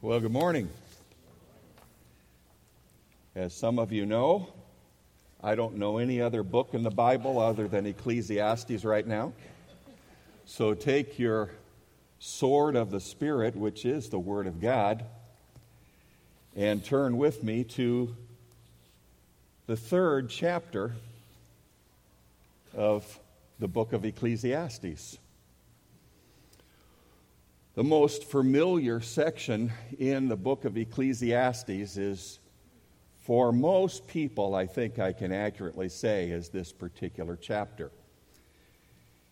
Well, good morning. As some of you know, I don't know any other book in the Bible other than Ecclesiastes right now. So take your sword of the Spirit, which is the Word of God, and turn with me to the third chapter of the book of Ecclesiastes. The most familiar section in the book of Ecclesiastes is, for most people, I think I can accurately say, is this particular chapter.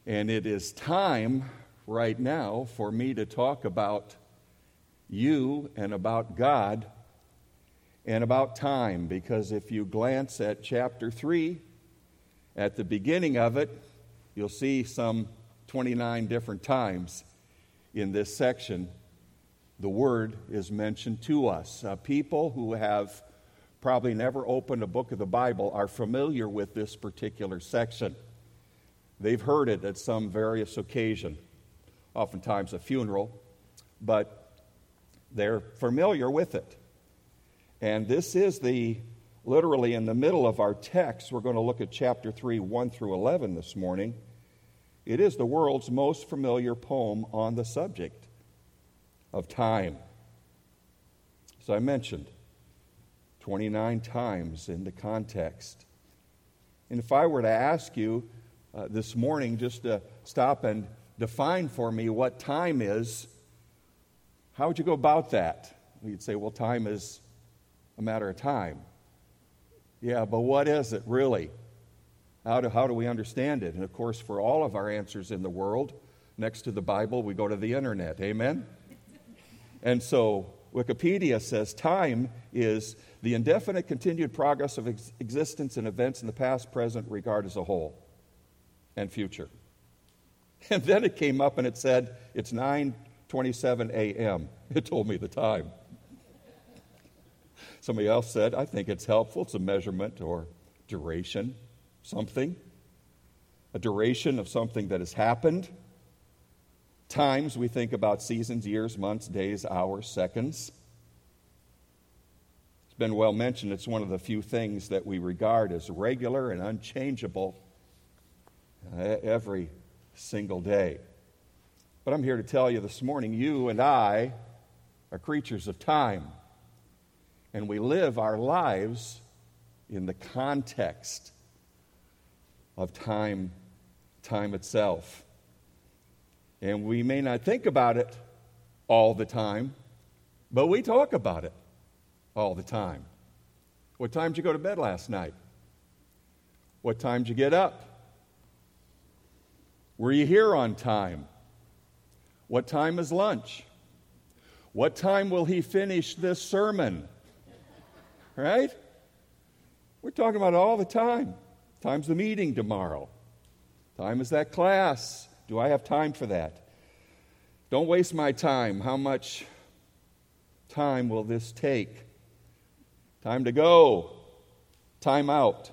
And it is time right now for me to talk about you and about God and about time, because if you glance at chapter 3, at the beginning of it, you'll see some 29 different times in this section, the word is mentioned to us. Uh, people who have probably never opened a book of the Bible are familiar with this particular section. They've heard it at some various occasion, oftentimes a funeral, but they're familiar with it. And this is the literally in the middle of our text. We're going to look at chapter 3, 1 through 11 this morning. It is the world's most familiar poem on the subject of time. As I mentioned, 29 times in the context. And if I were to ask you uh, this morning just to stop and define for me what time is, how would you go about that? You'd say, well, time is a matter of time. Yeah, but what is it really? How do, how do we understand it? And of course, for all of our answers in the world, next to the Bible, we go to the internet. Amen? And so Wikipedia says time is the indefinite continued progress of ex- existence and events in the past, present, regard as a whole, and future. And then it came up and it said, it's 9:27 a.m. It told me the time. Somebody else said, I think it's helpful. It's a measurement or duration something, a duration of something that has happened. Times we think about seasons, years, months, days, hours, seconds. It's been well mentioned, it's one of the few things that we regard as regular and unchangeable uh, every single day. But I'm here to tell you this morning you and I are creatures of time, and we live our lives in the context of time, time itself. And we may not think about it all the time, but we talk about it all the time. What time did you go to bed last night? What time did you get up? Were you here on time? What time is lunch? What time will he finish this sermon? Right? We're talking about it all the time. Time's the meeting tomorrow. Time is that class. Do I have time for that? Don't waste my time. How much time will this take? Time to go. Time out.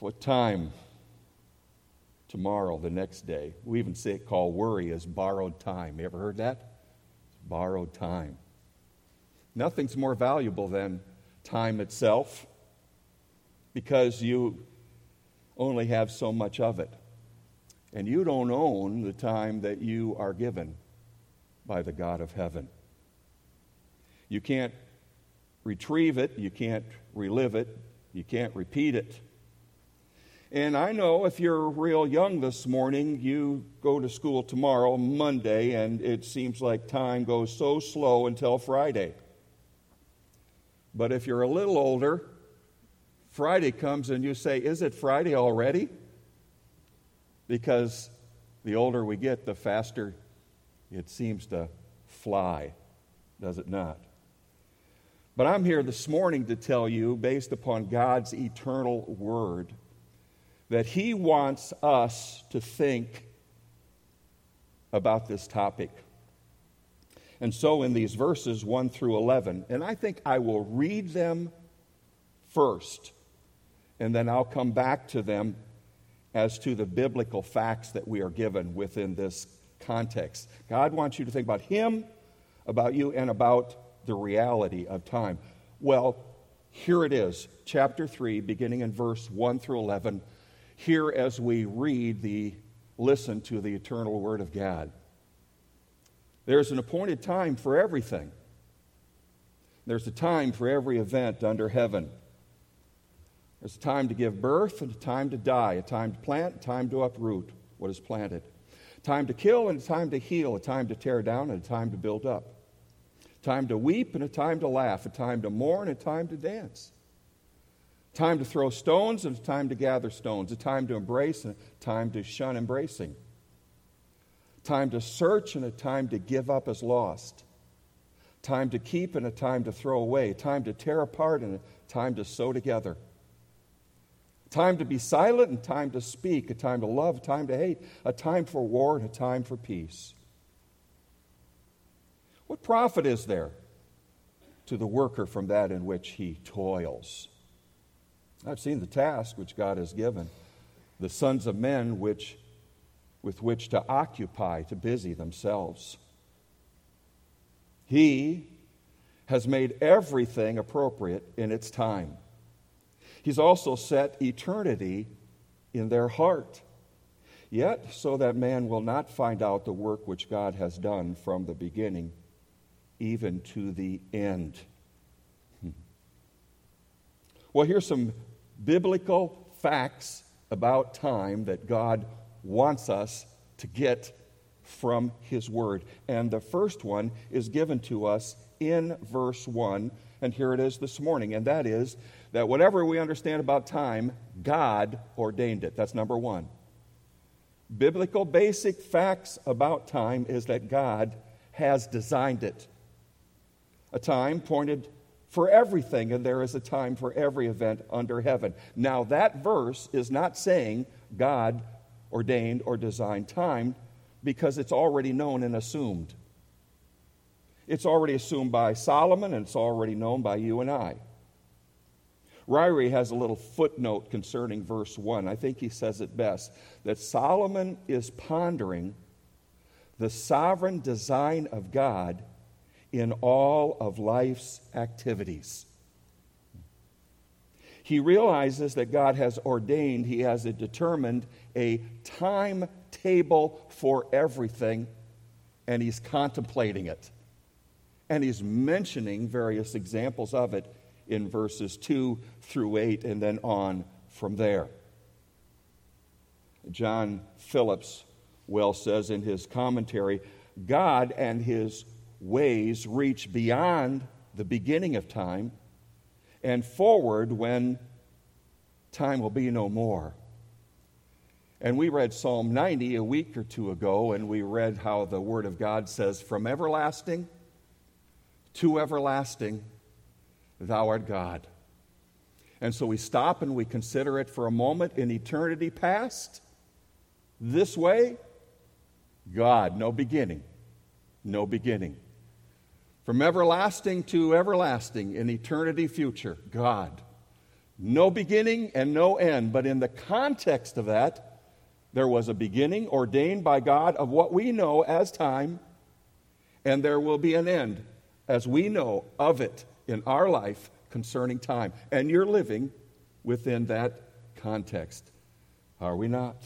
What time? Tomorrow, the next day. We even say it called worry as borrowed time. You ever heard that? Borrowed time. Nothing's more valuable than time itself because you only have so much of it. And you don't own the time that you are given by the God of heaven. You can't retrieve it, you can't relive it, you can't repeat it. And I know if you're real young this morning, you go to school tomorrow, Monday, and it seems like time goes so slow until Friday. But if you're a little older, Friday comes and you say, Is it Friday already? Because the older we get, the faster it seems to fly, does it not? But I'm here this morning to tell you, based upon God's eternal word, that He wants us to think about this topic. And so, in these verses 1 through 11, and I think I will read them first and then I'll come back to them as to the biblical facts that we are given within this context. God wants you to think about Him, about you and about the reality of time? Well, here it is, chapter 3, beginning in verse 1 through 11. Here, as we read the listen to the eternal word of God. There's an appointed time for everything. There's a time for every event under heaven. There's a time to give birth and a time to die, a time to plant, a time to uproot what is planted, a time to kill and a time to heal, a time to tear down and a time to build up, a time to weep and a time to laugh, a time to mourn and a time to dance, a time to throw stones and a time to gather stones, a time to embrace and a time to shun embracing, a time to search and a time to give up as lost, a time to keep and a time to throw away, a time to tear apart and a time to sew together time to be silent and time to speak, a time to love, a time to hate, a time for war and a time for peace. What profit is there to the worker from that in which he toils? I've seen the task which God has given the sons of men which, with which to occupy, to busy themselves. He has made everything appropriate in its time. He's also set eternity in their heart. Yet, so that man will not find out the work which God has done from the beginning, even to the end. Hmm. Well, here's some biblical facts about time that God wants us to get from His Word. And the first one is given to us in verse 1, and here it is this morning, and that is that whatever we understand about time, God ordained it. That's number one. Biblical basic facts about time is that God has designed it. A time pointed for everything, and there is a time for every event under heaven. Now, that verse is not saying God ordained or designed time because it's already known and assumed. It's already assumed by Solomon, and it's already known by you and I. Ryrie has a little footnote concerning verse 1. I think he says it best that Solomon is pondering the sovereign design of God in all of life's activities. He realizes that God has ordained, He has determined a timetable for everything, and He's contemplating it. And He's mentioning various examples of it in verses 2 through 8 and then on from there. John Phillips well says in his commentary God and his ways reach beyond the beginning of time and forward when time will be no more. And we read Psalm 90 a week or two ago, and we read how the Word of God says, From everlasting to everlasting, Thou art God. And so we stop and we consider it for a moment in eternity past. This way, God, no beginning, no beginning. From everlasting to everlasting in eternity future, God. No beginning and no end. But in the context of that, there was a beginning ordained by God of what we know as time, and there will be an end as we know of it in our life concerning time. And you're living within that context. Are we not?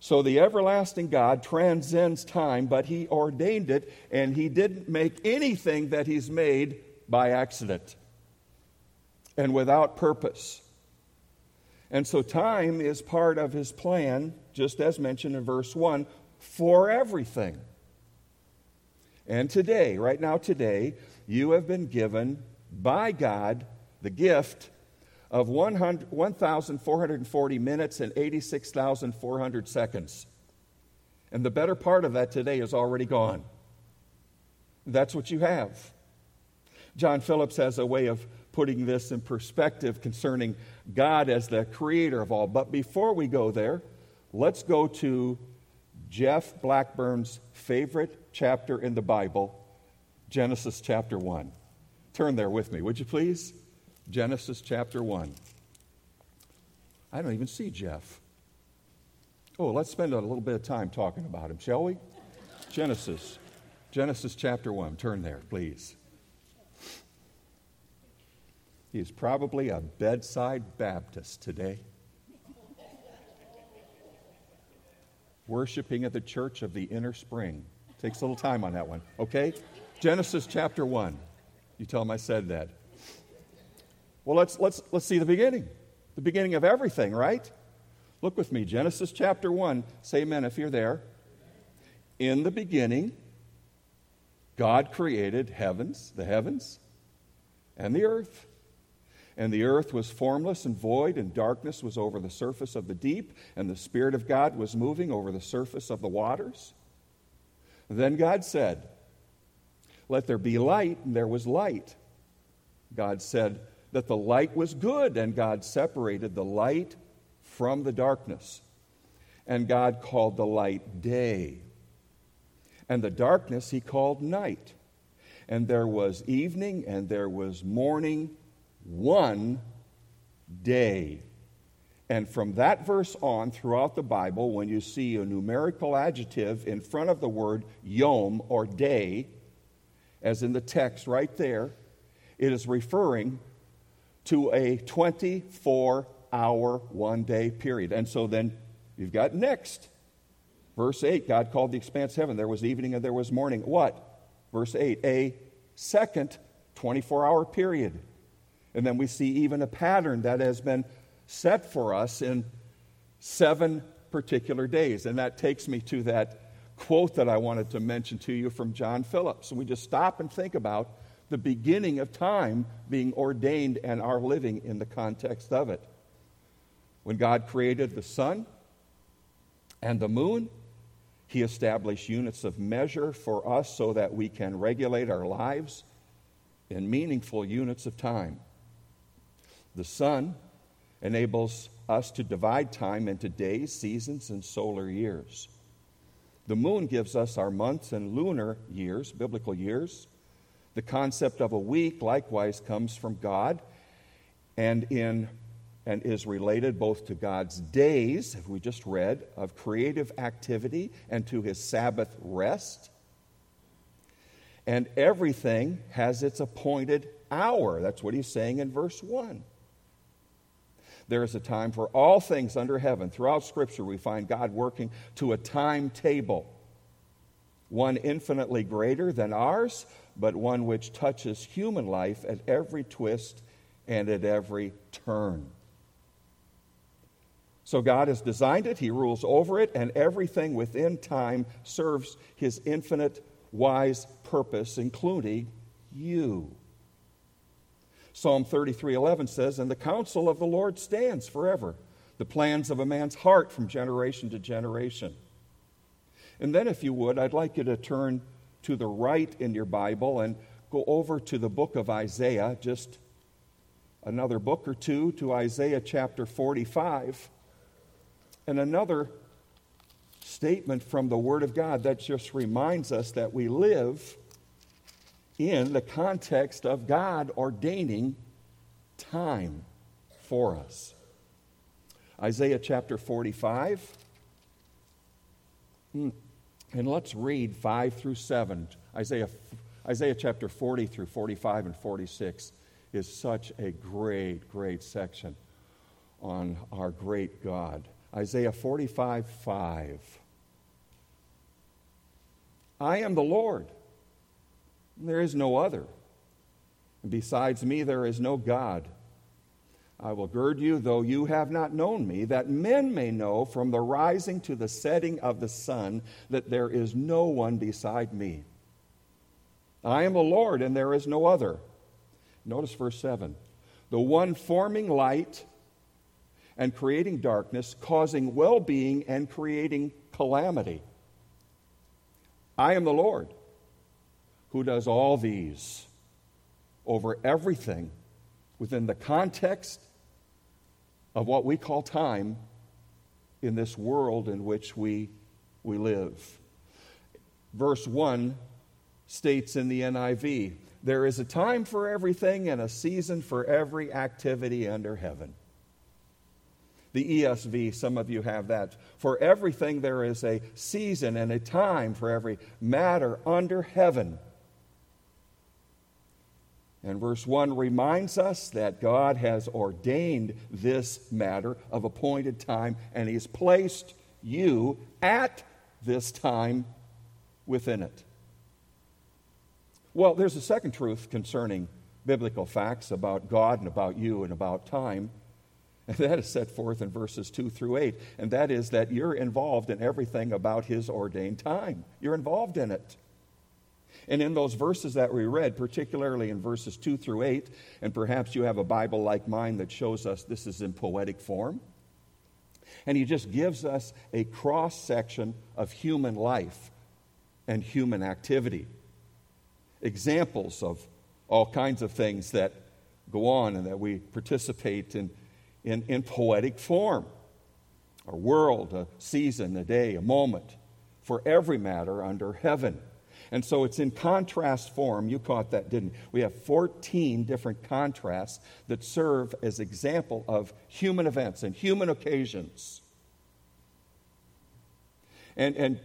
So the everlasting God transcends time, but He ordained it, and He didn't make anything that He's made by accident and without purpose. And so time is part of His plan, just as mentioned in verse 1, for everything. And today, right now, today, you have been given by God the gift of 1,440 minutes and 86,400 seconds. And the better part of that today is already gone. That's what you have. John Phillips has a way of putting this in perspective concerning God as the creator of all. But before we go there, let's go to Jeff Blackburn's favorite chapter in the Bible, Genesis chapter 1. Turn there with me, would you please? Genesis chapter 1. I don't even see Jeff. Oh, let's spend a little bit of time talking about him, shall we? Genesis Genesis chapter 1. Turn there, please. He's probably a bedside Baptist today. Worshipping at the church of the inner spring. Takes a little time on that one, okay? Genesis chapter 1. You tell him I said that. Well, let's, let's, let's see the beginning. The beginning of everything, right? Look with me, Genesis chapter 1. Say amen if you're there. In the beginning, God created heavens, the heavens, and the earth. And the earth was formless and void, and darkness was over the surface of the deep, and the Spirit of God was moving over the surface of the waters. then God said, Let there be light, and there was light. God said that the light was good, and God separated the light from the darkness. And God called the light day, and the darkness he called night. And there was evening, and there was morning one day. And from that verse on throughout the Bible, when you see a numerical adjective in front of the word yom or day, as in the text right there, it is referring to a 24 hour, one day period. And so then you've got next. Verse 8 God called the expanse heaven. There was evening and there was morning. What? Verse 8 a second 24 hour period. And then we see even a pattern that has been set for us in seven particular days. And that takes me to that quote that I wanted to mention to you from John Phillips. We just stop and think about the beginning of time being ordained and our living in the context of it. When God created the sun and the moon, He established units of measure for us so that we can regulate our lives in meaningful units of time. The sun enables us to divide time into days, seasons, and solar years. The moon gives us our months and lunar years, biblical years. The concept of a week likewise comes from God and in and is related both to God's days, as we just read, of creative activity and to his Sabbath rest. And everything has its appointed hour. That's what he's saying in verse 1. There is a time for all things under heaven. Throughout Scripture, we find God working to a timetable, one infinitely greater than ours, but one which touches human life at every twist and at every turn. So God has designed it, He rules over it, and everything within time serves His infinite, wise purpose, including you. Psalm 33:11 says, "And the counsel of the Lord stands forever, the plans of a man's heart from generation to generation." And then if you would, I'd like you to turn to the right in your Bible and go over to the book of Isaiah, just another book or two to Isaiah chapter 45, and another statement from the Word of God that just reminds us that we live in the context of God ordaining time for us. Isaiah chapter 45. Hmm. And let's read 5 through 7. Isaiah, Isaiah chapter 40 through 45 and 46 is such a great, great section on our great God. Isaiah 45 5. I am the Lord there is no other. And besides me, there is no God. I will gird you, though you have not known me, that men may know from the rising to the setting of the sun that there is no one beside me. I am the Lord, and there is no other. Notice verse 7 the one forming light and creating darkness, causing well being and creating calamity. I am the Lord who does all these over everything within the context of what we call time in this world in which we, we live. Verse 1 states in the NIV there is a time for everything and a season for every activity under heaven. The ESV, some of you have that. For everything there is a season and a time for every matter under heaven. And verse 1 reminds us that God has ordained this matter of appointed time, and He's placed you at this time within it. Well, there's a second truth concerning biblical facts about God and about you and about time. And that is set forth in verses 2 through 8. And that is that you're involved in everything about His ordained time. You're involved in it. And in those verses that we read, particularly in verses 2 through 8, and perhaps you have a Bible like mine that shows us this is in poetic form, and he just gives us a cross section of human life and human activity. Examples of all kinds of things that go on and that we participate in, in, in poetic form. A world, a season, a day, a moment, for every matter under heaven. And so it's in contrast form. You caught that, didn't you? We have 14 different contrasts that serve as example of human events and human occasions. And, and,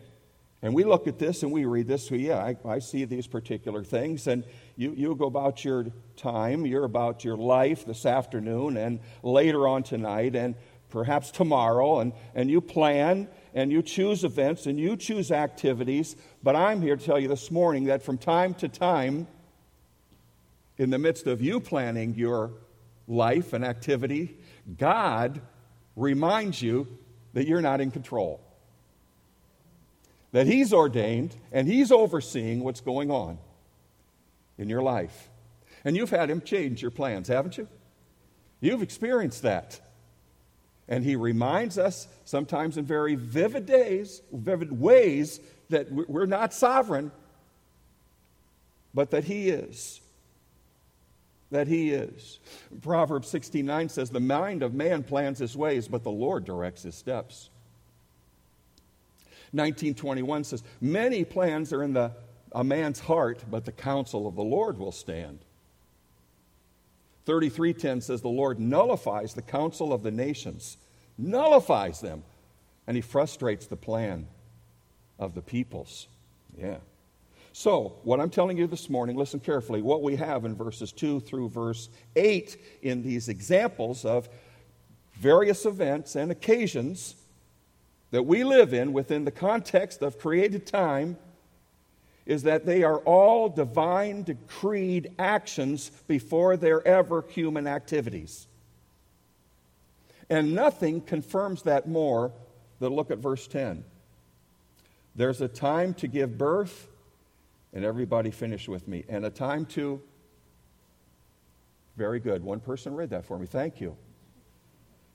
and we look at this and we read this, so yeah, I, I see these particular things. And you, you go about your time, you're about your life this afternoon and later on tonight and perhaps tomorrow, and, and you plan and you choose events and you choose activities. But I'm here to tell you this morning that from time to time, in the midst of you planning your life and activity, God reminds you that you're not in control. That He's ordained and He's overseeing what's going on in your life. And you've had Him change your plans, haven't you? You've experienced that. And he reminds us, sometimes in very vivid days, vivid ways, that we're not sovereign, but that he is. That he is. Proverbs 69 says, The mind of man plans his ways, but the Lord directs his steps. 1921 says, Many plans are in the, a man's heart, but the counsel of the Lord will stand. 33:10 says the Lord nullifies the counsel of the nations, nullifies them, and he frustrates the plan of the peoples. Yeah. So, what I'm telling you this morning, listen carefully, what we have in verses 2 through verse 8 in these examples of various events and occasions that we live in within the context of created time is that they are all divine decreed actions before they're ever human activities. And nothing confirms that more than look at verse 10. There's a time to give birth, and everybody finish with me, and a time to. Very good. One person read that for me. Thank you.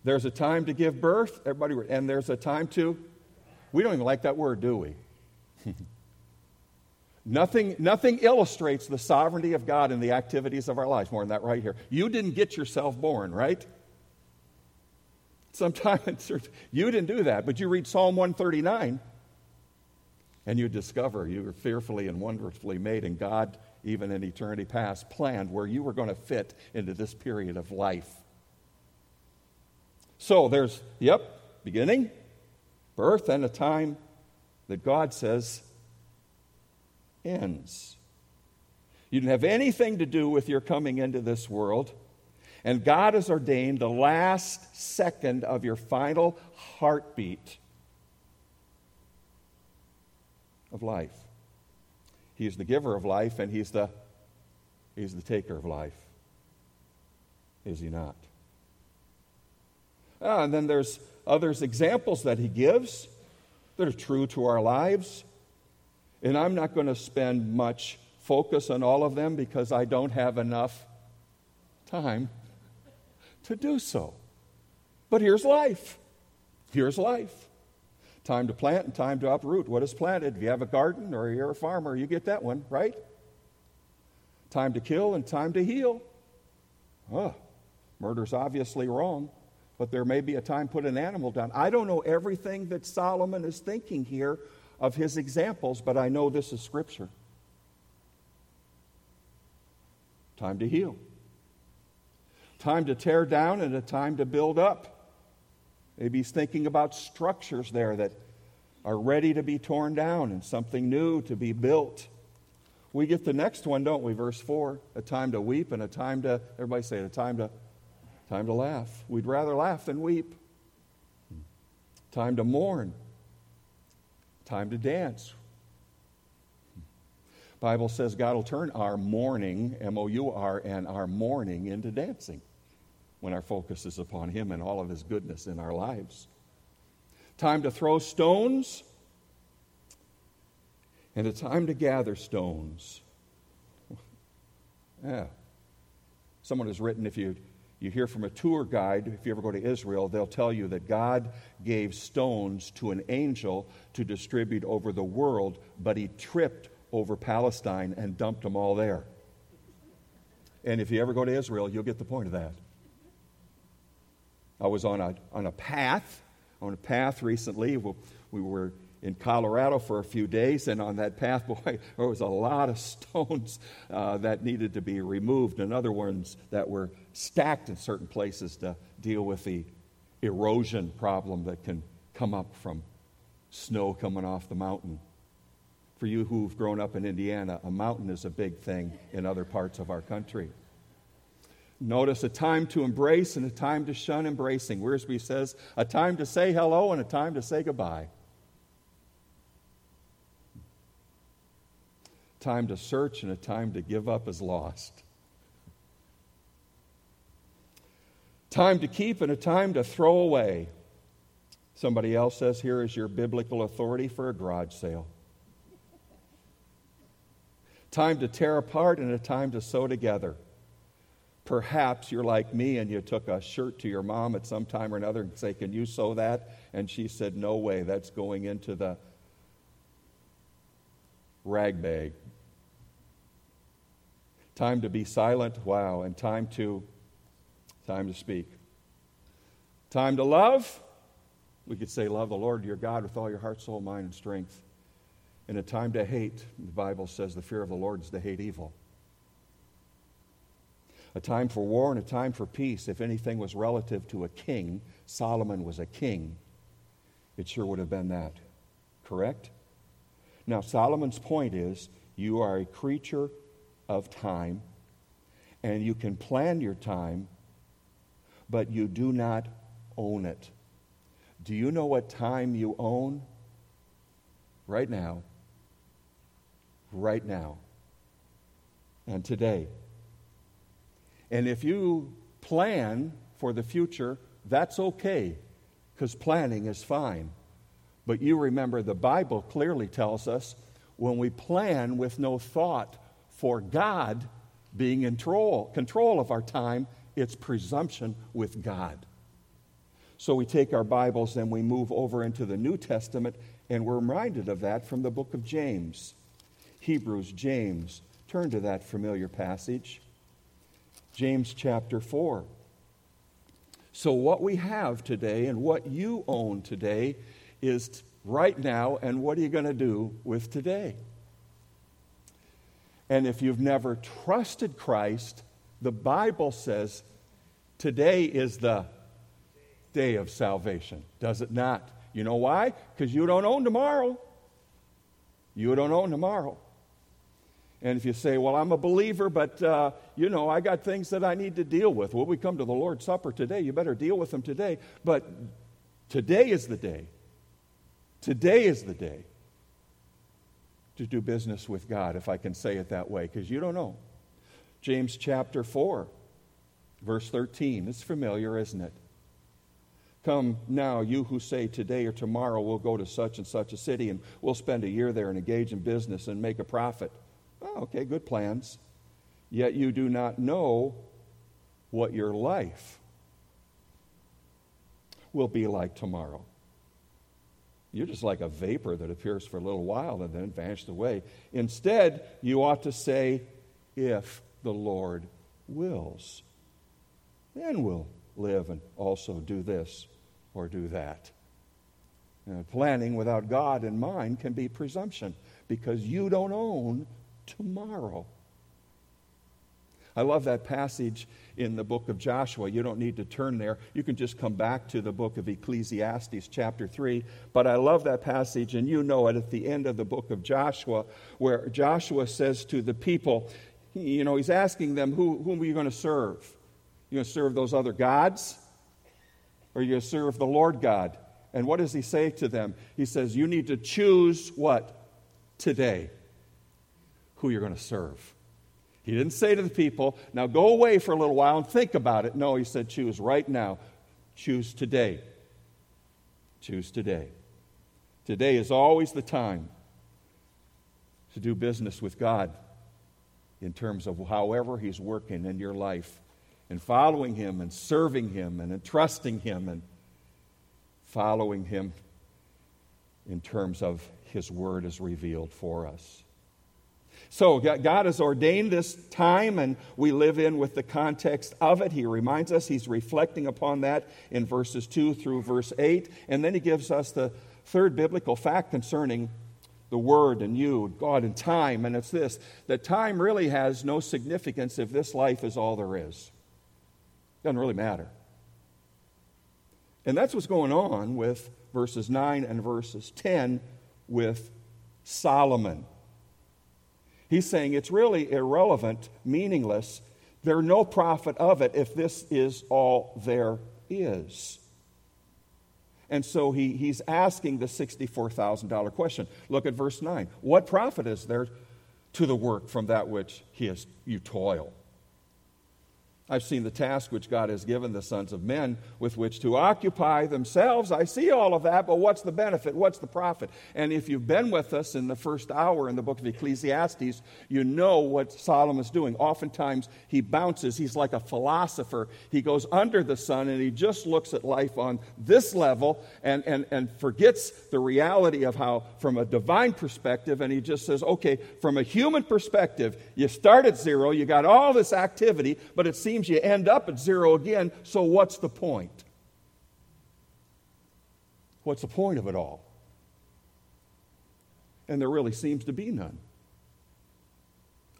There's a time to give birth, everybody, and there's a time to. We don't even like that word, do we? Nothing, nothing illustrates the sovereignty of God in the activities of our lives more than that right here. You didn't get yourself born, right? Sometimes you didn't do that, but you read Psalm 139 and you discover you were fearfully and wonderfully made, and God, even in eternity past, planned where you were going to fit into this period of life. So there's, yep, beginning, birth, and a time that God says ends. You didn't have anything to do with your coming into this world. And God has ordained the last second of your final heartbeat of life. He is the giver of life and he's the, he's the taker of life. Is he not? Ah, and then there's others examples that he gives that are true to our lives. And I'm not going to spend much focus on all of them because I don't have enough time to do so. But here's life. Here's life. Time to plant and time to uproot what is planted. If you have a garden or you're a farmer, you get that one, right? Time to kill and time to heal. Oh, murder's obviously wrong, but there may be a time put an animal down. I don't know everything that Solomon is thinking here of his examples, but I know this is Scripture. Time to heal. Time to tear down and a time to build up. Maybe he's thinking about structures there that are ready to be torn down and something new to be built. We get the next one, don't we? Verse 4 a time to weep and a time to, everybody say it, a time to, time to laugh. We'd rather laugh than weep. Time to mourn. Time to dance. Bible says God will turn our mourning, M O U R, and our mourning into dancing when our focus is upon Him and all of His goodness in our lives. Time to throw stones and a time to gather stones. Yeah. Someone has written if you, you hear from a tour guide, if you ever go to Israel, they'll tell you that God gave stones to an angel to distribute over the world, but he tripped over Palestine and dumped them all there. And if you ever go to Israel, you'll get the point of that. I was on a, on a path, on a path recently. We were in Colorado for a few days, and on that path, boy, there was a lot of stones uh, that needed to be removed, and other ones that were stacked in certain places to deal with the erosion problem that can come up from snow coming off the mountain. For you who've grown up in Indiana, a mountain is a big thing in other parts of our country. Notice a time to embrace and a time to shun embracing. Wiersbe says a time to say hello and a time to say goodbye. Time to search and a time to give up is lost. Time to keep and a time to throw away. Somebody else says here is your biblical authority for a garage sale. Time to tear apart and a time to sew together. Perhaps you're like me and you took a shirt to your mom at some time or another and say, Can you sew that? And she said, No way, that's going into the rag bag. Time to be silent, wow, and time to time to speak. Time to love, we could say love the Lord your God with all your heart, soul, mind, and strength. And a time to hate, the Bible says the fear of the Lord is to hate evil. A time for war and a time for peace. If anything was relative to a king, Solomon was a king. It sure would have been that. Correct? Now, Solomon's point is you are a creature of time, and you can plan your time, but you do not own it. Do you know what time you own? Right now. Right now. And today. And if you plan for the future, that's okay, because planning is fine. But you remember the Bible clearly tells us when we plan with no thought for God being in control, control of our time, it's presumption with God. So we take our Bibles and we move over into the New Testament, and we're reminded of that from the book of James. Hebrews, James. Turn to that familiar passage. James chapter 4. So, what we have today and what you own today is right now, and what are you going to do with today? And if you've never trusted Christ, the Bible says today is the day of salvation, does it not? You know why? Because you don't own tomorrow. You don't own tomorrow. And if you say, Well, I'm a believer, but, uh, you know, I got things that I need to deal with. Well, we come to the Lord's Supper today. You better deal with them today. But today is the day. Today is the day to do business with God, if I can say it that way, because you don't know. James chapter 4, verse 13. It's familiar, isn't it? Come now, you who say today or tomorrow we'll go to such and such a city and we'll spend a year there and engage in business and make a profit. Oh, okay, good plans. Yet you do not know what your life will be like tomorrow. You're just like a vapor that appears for a little while and then vanishes away. Instead, you ought to say, if the Lord wills, then we'll live and also do this or do that. Uh, planning without God in mind can be presumption because you don't own tomorrow. I love that passage in the book of Joshua. You don't need to turn there. You can just come back to the book of Ecclesiastes, chapter 3. But I love that passage, and you know it at the end of the book of Joshua, where Joshua says to the people, you know, he's asking them, Who, whom are you going to serve? You going to serve those other gods? Or you going to serve the Lord God? And what does he say to them? He says, You need to choose what? Today. Who you're going to serve. He didn't say to the people, Now go away for a little while and think about it. No, he said, Choose right now. Choose today. Choose today. Today is always the time to do business with God in terms of however He's working in your life and following Him and serving Him and entrusting Him and following Him in terms of His Word as revealed for us. So, God has ordained this time, and we live in with the context of it. He reminds us, He's reflecting upon that in verses 2 through verse 8. And then He gives us the third biblical fact concerning the Word and you, God and time. And it's this that time really has no significance if this life is all there is. Doesn't really matter. And that's what's going on with verses 9 and verses 10 with Solomon. He's saying it's really irrelevant, meaningless. There's no profit of it if this is all there is. And so he, he's asking the $64,000 question. Look at verse 9. What profit is there to the work from that which he has, you toil? I've seen the task which God has given the sons of men with which to occupy themselves. I see all of that, but what's the benefit? What's the profit? And if you've been with us in the first hour in the book of Ecclesiastes, you know what Solomon's doing. Oftentimes, he bounces. He's like a philosopher. He goes under the sun and he just looks at life on this level and, and, and forgets the reality of how, from a divine perspective, and he just says, okay, from a human perspective, you start at zero, you got all this activity, but it seems you end up at zero again, so what's the point? What's the point of it all? And there really seems to be none,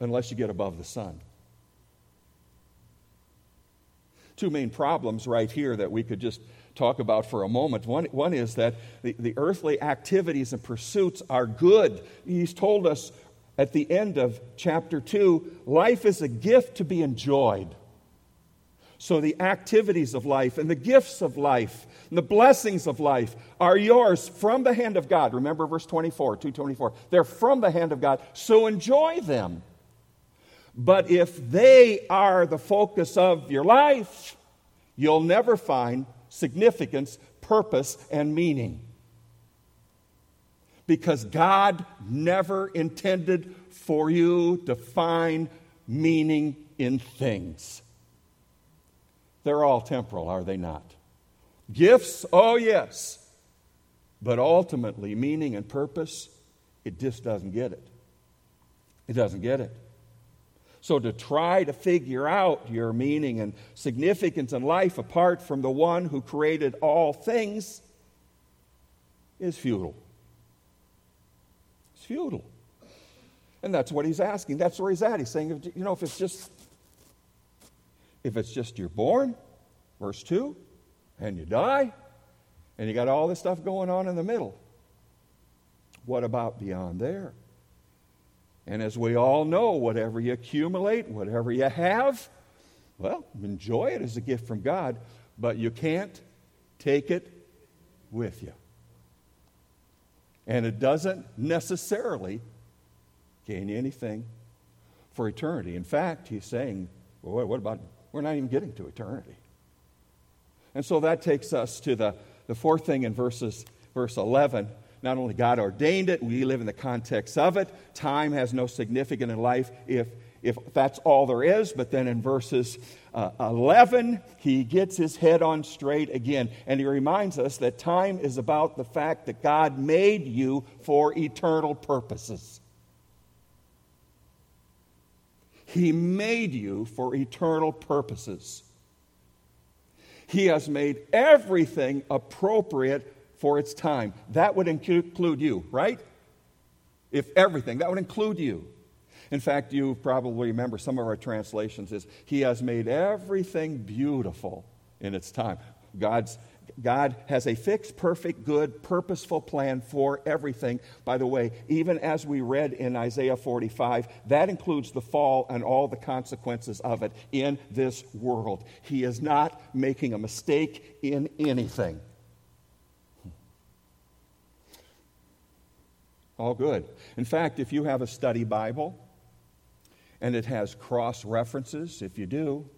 unless you get above the sun. Two main problems right here that we could just talk about for a moment. One, one is that the, the earthly activities and pursuits are good. He's told us at the end of chapter 2 life is a gift to be enjoyed. So the activities of life and the gifts of life and the blessings of life are yours from the hand of God. Remember verse 24, 224. They're from the hand of God, so enjoy them. But if they are the focus of your life, you'll never find significance, purpose, and meaning. Because God never intended for you to find meaning in things. They're all temporal, are they not? Gifts, oh yes. But ultimately, meaning and purpose, it just doesn't get it. It doesn't get it. So, to try to figure out your meaning and significance in life apart from the one who created all things is futile. It's futile. And that's what he's asking. That's where he's at. He's saying, you know, if it's just if it's just you're born, verse 2, and you die, and you got all this stuff going on in the middle, what about beyond there? And as we all know, whatever you accumulate, whatever you have, well, enjoy it as a gift from God, but you can't take it with you. And it doesn't necessarily gain you anything for eternity. In fact, he's saying, well, what about we're not even getting to eternity. And so that takes us to the, the fourth thing in verses, verse 11. Not only God ordained it, we live in the context of it. Time has no significance in life if, if that's all there is. But then in verses uh, 11, he gets his head on straight again. And he reminds us that time is about the fact that God made you for eternal purposes. He made you for eternal purposes. He has made everything appropriate for its time. That would include you, right? If everything, that would include you. In fact, you probably remember some of our translations is He has made everything beautiful in its time. God's God has a fixed, perfect, good, purposeful plan for everything. By the way, even as we read in Isaiah 45, that includes the fall and all the consequences of it in this world. He is not making a mistake in anything. All good. In fact, if you have a study Bible and it has cross references, if you do,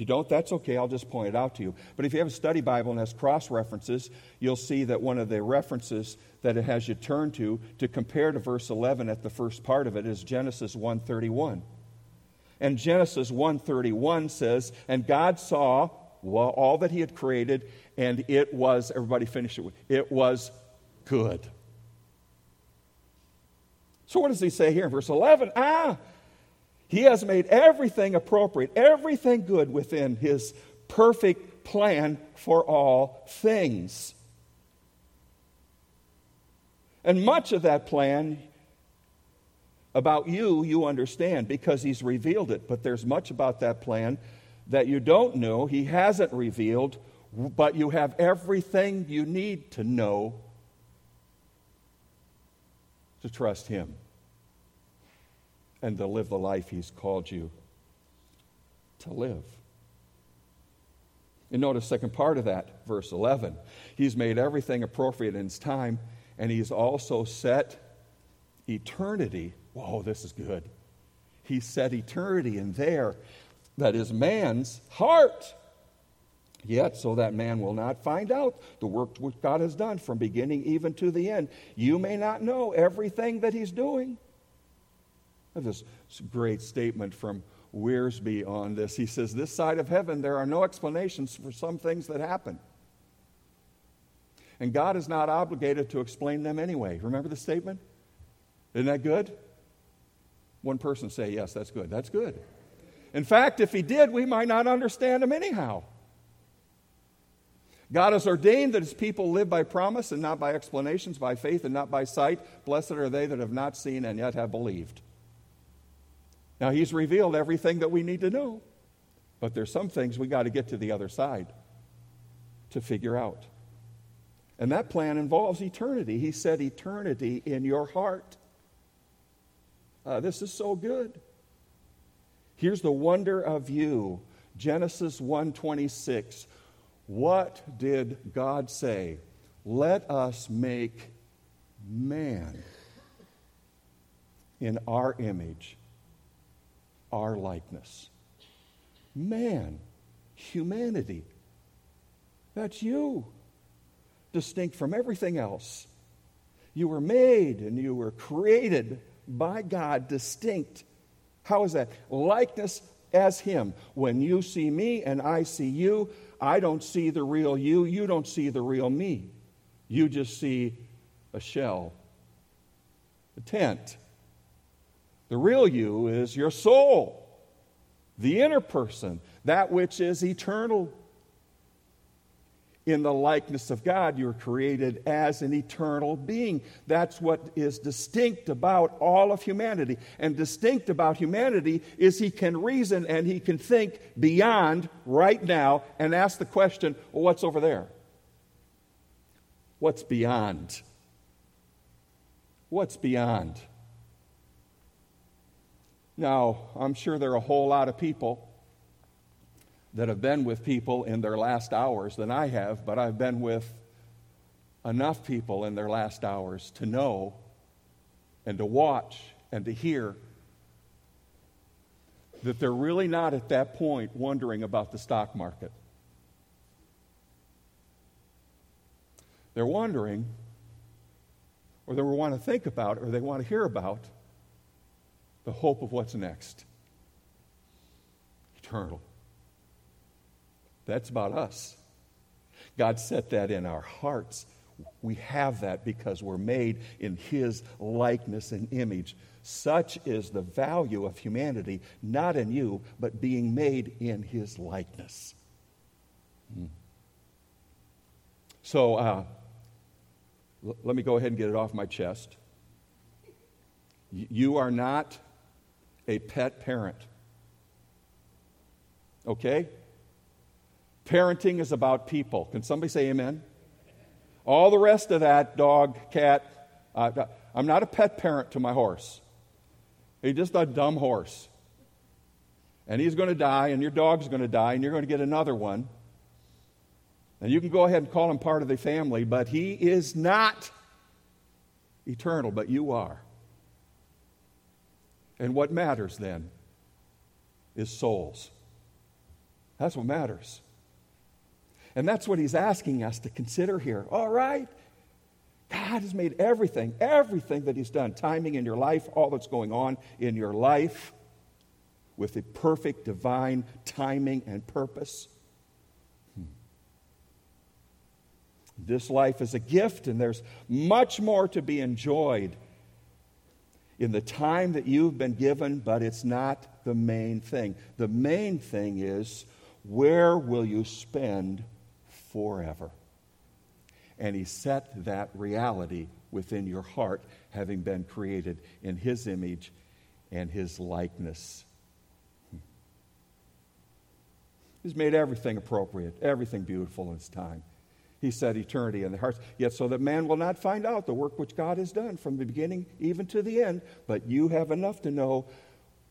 if you don't, that's okay. I'll just point it out to you. But if you have a study Bible and has cross references, you'll see that one of the references that it has you turn to to compare to verse 11 at the first part of it is Genesis 1:31. And Genesis 1:31 says, "And God saw all that he had created, and it was everybody finish it. It was good." So what does he say here in verse 11? Ah, he has made everything appropriate, everything good within His perfect plan for all things. And much of that plan about you, you understand because He's revealed it. But there's much about that plan that you don't know, He hasn't revealed, but you have everything you need to know to trust Him and to live the life He's called you to live. And notice second part of that, verse 11. He's made everything appropriate in His time, and He's also set eternity. Whoa, this is good. He set eternity in there that is man's heart. Yet, so that man will not find out the work which God has done from beginning even to the end. You may not know everything that He's doing. This great statement from Wiersbe on this. He says, This side of heaven, there are no explanations for some things that happen. And God is not obligated to explain them anyway. Remember the statement? Isn't that good? One person say, Yes, that's good. That's good. In fact, if He did, we might not understand him anyhow. God has ordained that his people live by promise and not by explanations, by faith and not by sight. Blessed are they that have not seen and yet have believed. Now, he's revealed everything that we need to know, but there's some things we got to get to the other side to figure out. And that plan involves eternity. He said eternity in your heart. Uh, this is so good. Here's the wonder of you. Genesis 1:26. What did God say? Let us make man in our image our likeness. Man, humanity. That's you, distinct from everything else. You were made and you were created by God, distinct. How is that? Likeness as Him. When you see me and I see you, I don't see the real you, you don't see the real me. You just see a shell, a tent, the real you is your soul, the inner person, that which is eternal. In the likeness of God, you're created as an eternal being. That's what is distinct about all of humanity. And distinct about humanity is he can reason and he can think beyond right now and ask the question well, what's over there? What's beyond? What's beyond? Now, I'm sure there are a whole lot of people that have been with people in their last hours than I have, but I've been with enough people in their last hours to know and to watch and to hear that they're really not at that point wondering about the stock market. They're wondering, or they want to think about, or they want to hear about the hope of what's next eternal. That's about us. God set that in our hearts. We have that because we're made in His likeness and image. Such is the value of humanity, not in you, but being made in His likeness. Hmm. So, uh, l- let me go ahead and get it off my chest. Y- you are not a pet parent. Okay? Parenting is about people. Can somebody say amen? All the rest of that, dog, cat, uh, I'm not a pet parent to my horse. He's just a dumb horse. And he's going to die, and your dog's going to die, and you're going to get another one. And you can go ahead and call him part of the family, but he is not eternal, but you are. And what matters then is souls. That's what matters. And that's what he's asking us to consider here. All right, God has made everything, everything that he's done, timing in your life, all that's going on in your life, with a perfect divine timing and purpose. Hmm. This life is a gift, and there's much more to be enjoyed in the time that you've been given, but it's not the main thing. The main thing is where will you spend forever? And He set that reality within your heart, having been created in His image and His likeness. Hmm. He's made everything appropriate, everything beautiful in its time. He set eternity in the hearts, yet so that man will not find out the work which God has done from the beginning even to the end. But you have enough to know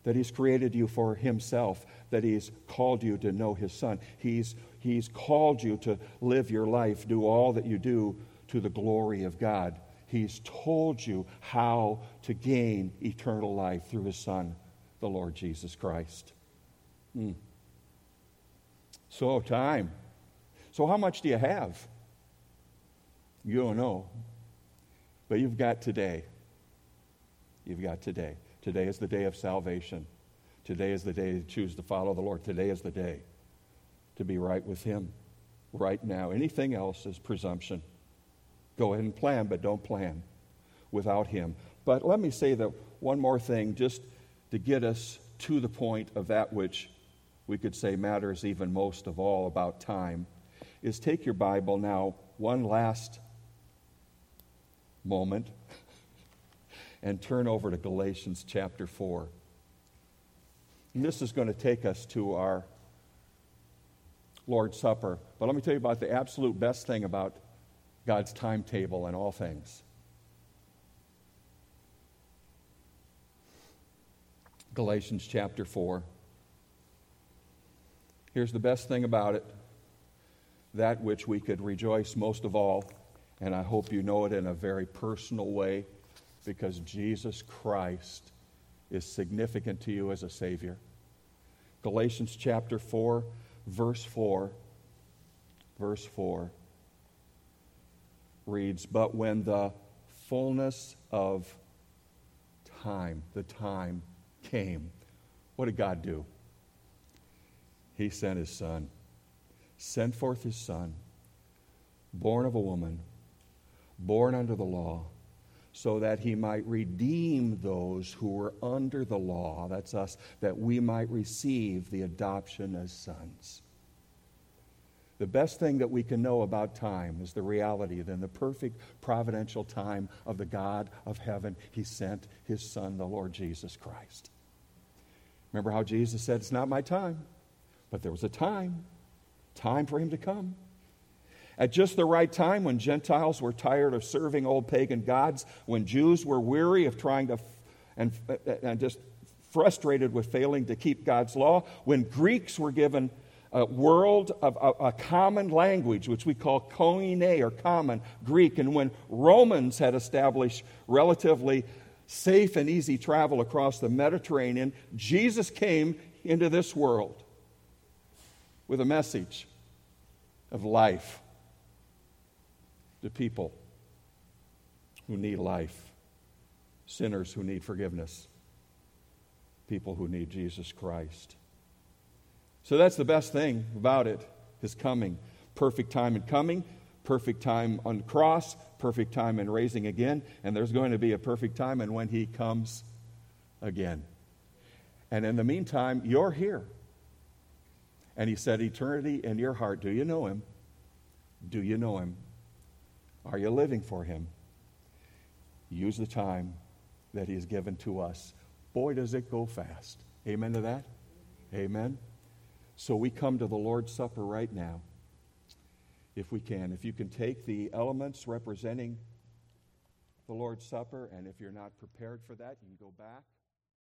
that He's created you for Himself, that He's called you to know His Son. He's, he's called you to live your life, do all that you do to the glory of God. He's told you how to gain eternal life through His Son, the Lord Jesus Christ. Hmm. So, time. So, how much do you have? You don't know. But you've got today. You've got today. Today is the day of salvation. Today is the day to choose to follow the Lord. Today is the day to be right with Him right now. Anything else is presumption. Go ahead and plan, but don't plan without Him. But let me say that one more thing just to get us to the point of that which we could say matters even most of all about time is take your Bible now, one last moment and turn over to Galatians chapter 4. And this is going to take us to our Lord's Supper. But let me tell you about the absolute best thing about God's timetable and all things. Galatians chapter 4. Here's the best thing about it that which we could rejoice most of all and I hope you know it in a very personal way because Jesus Christ is significant to you as a Savior. Galatians chapter 4, verse 4. Verse 4 reads, But when the fullness of time, the time came, what did God do? He sent His Son, sent forth His Son, born of a woman born under the law, so that he might redeem those who were under the law, that's us, that we might receive the adoption as sons. The best thing that we can know about time is the reality then the perfect providential time of the God of heaven. He sent his Son, the Lord Jesus Christ. Remember how Jesus said, It's not my time, but there was a time, time for him to come. At just the right time, when Gentiles were tired of serving old pagan gods, when Jews were weary of trying to, and, uh, and just frustrated with failing to keep God's law, when Greeks were given a world of a, a, common language, which we call koine or common Greek, and when Romans had established relatively safe and easy travel across the Mediterranean, Jesus came into this world with a message of life to people who need life, sinners who need forgiveness, people who need Jesus Christ. So that's the best thing about it, his coming. Perfect time in coming, perfect time on the cross, perfect time in raising again, and there's going to be a perfect time in when he comes again. And in the meantime, you're here. And he said, Eternity in your heart. Do you know him? Do you know him? Are you living for Him? Use the time that He has given to us boy, does it go fast. Amen to that? Amen. So we come to the Lord's Supper right now, if we can. If you can take the elements representing the Lord's Supper, and if you're not prepared for that, you can go back.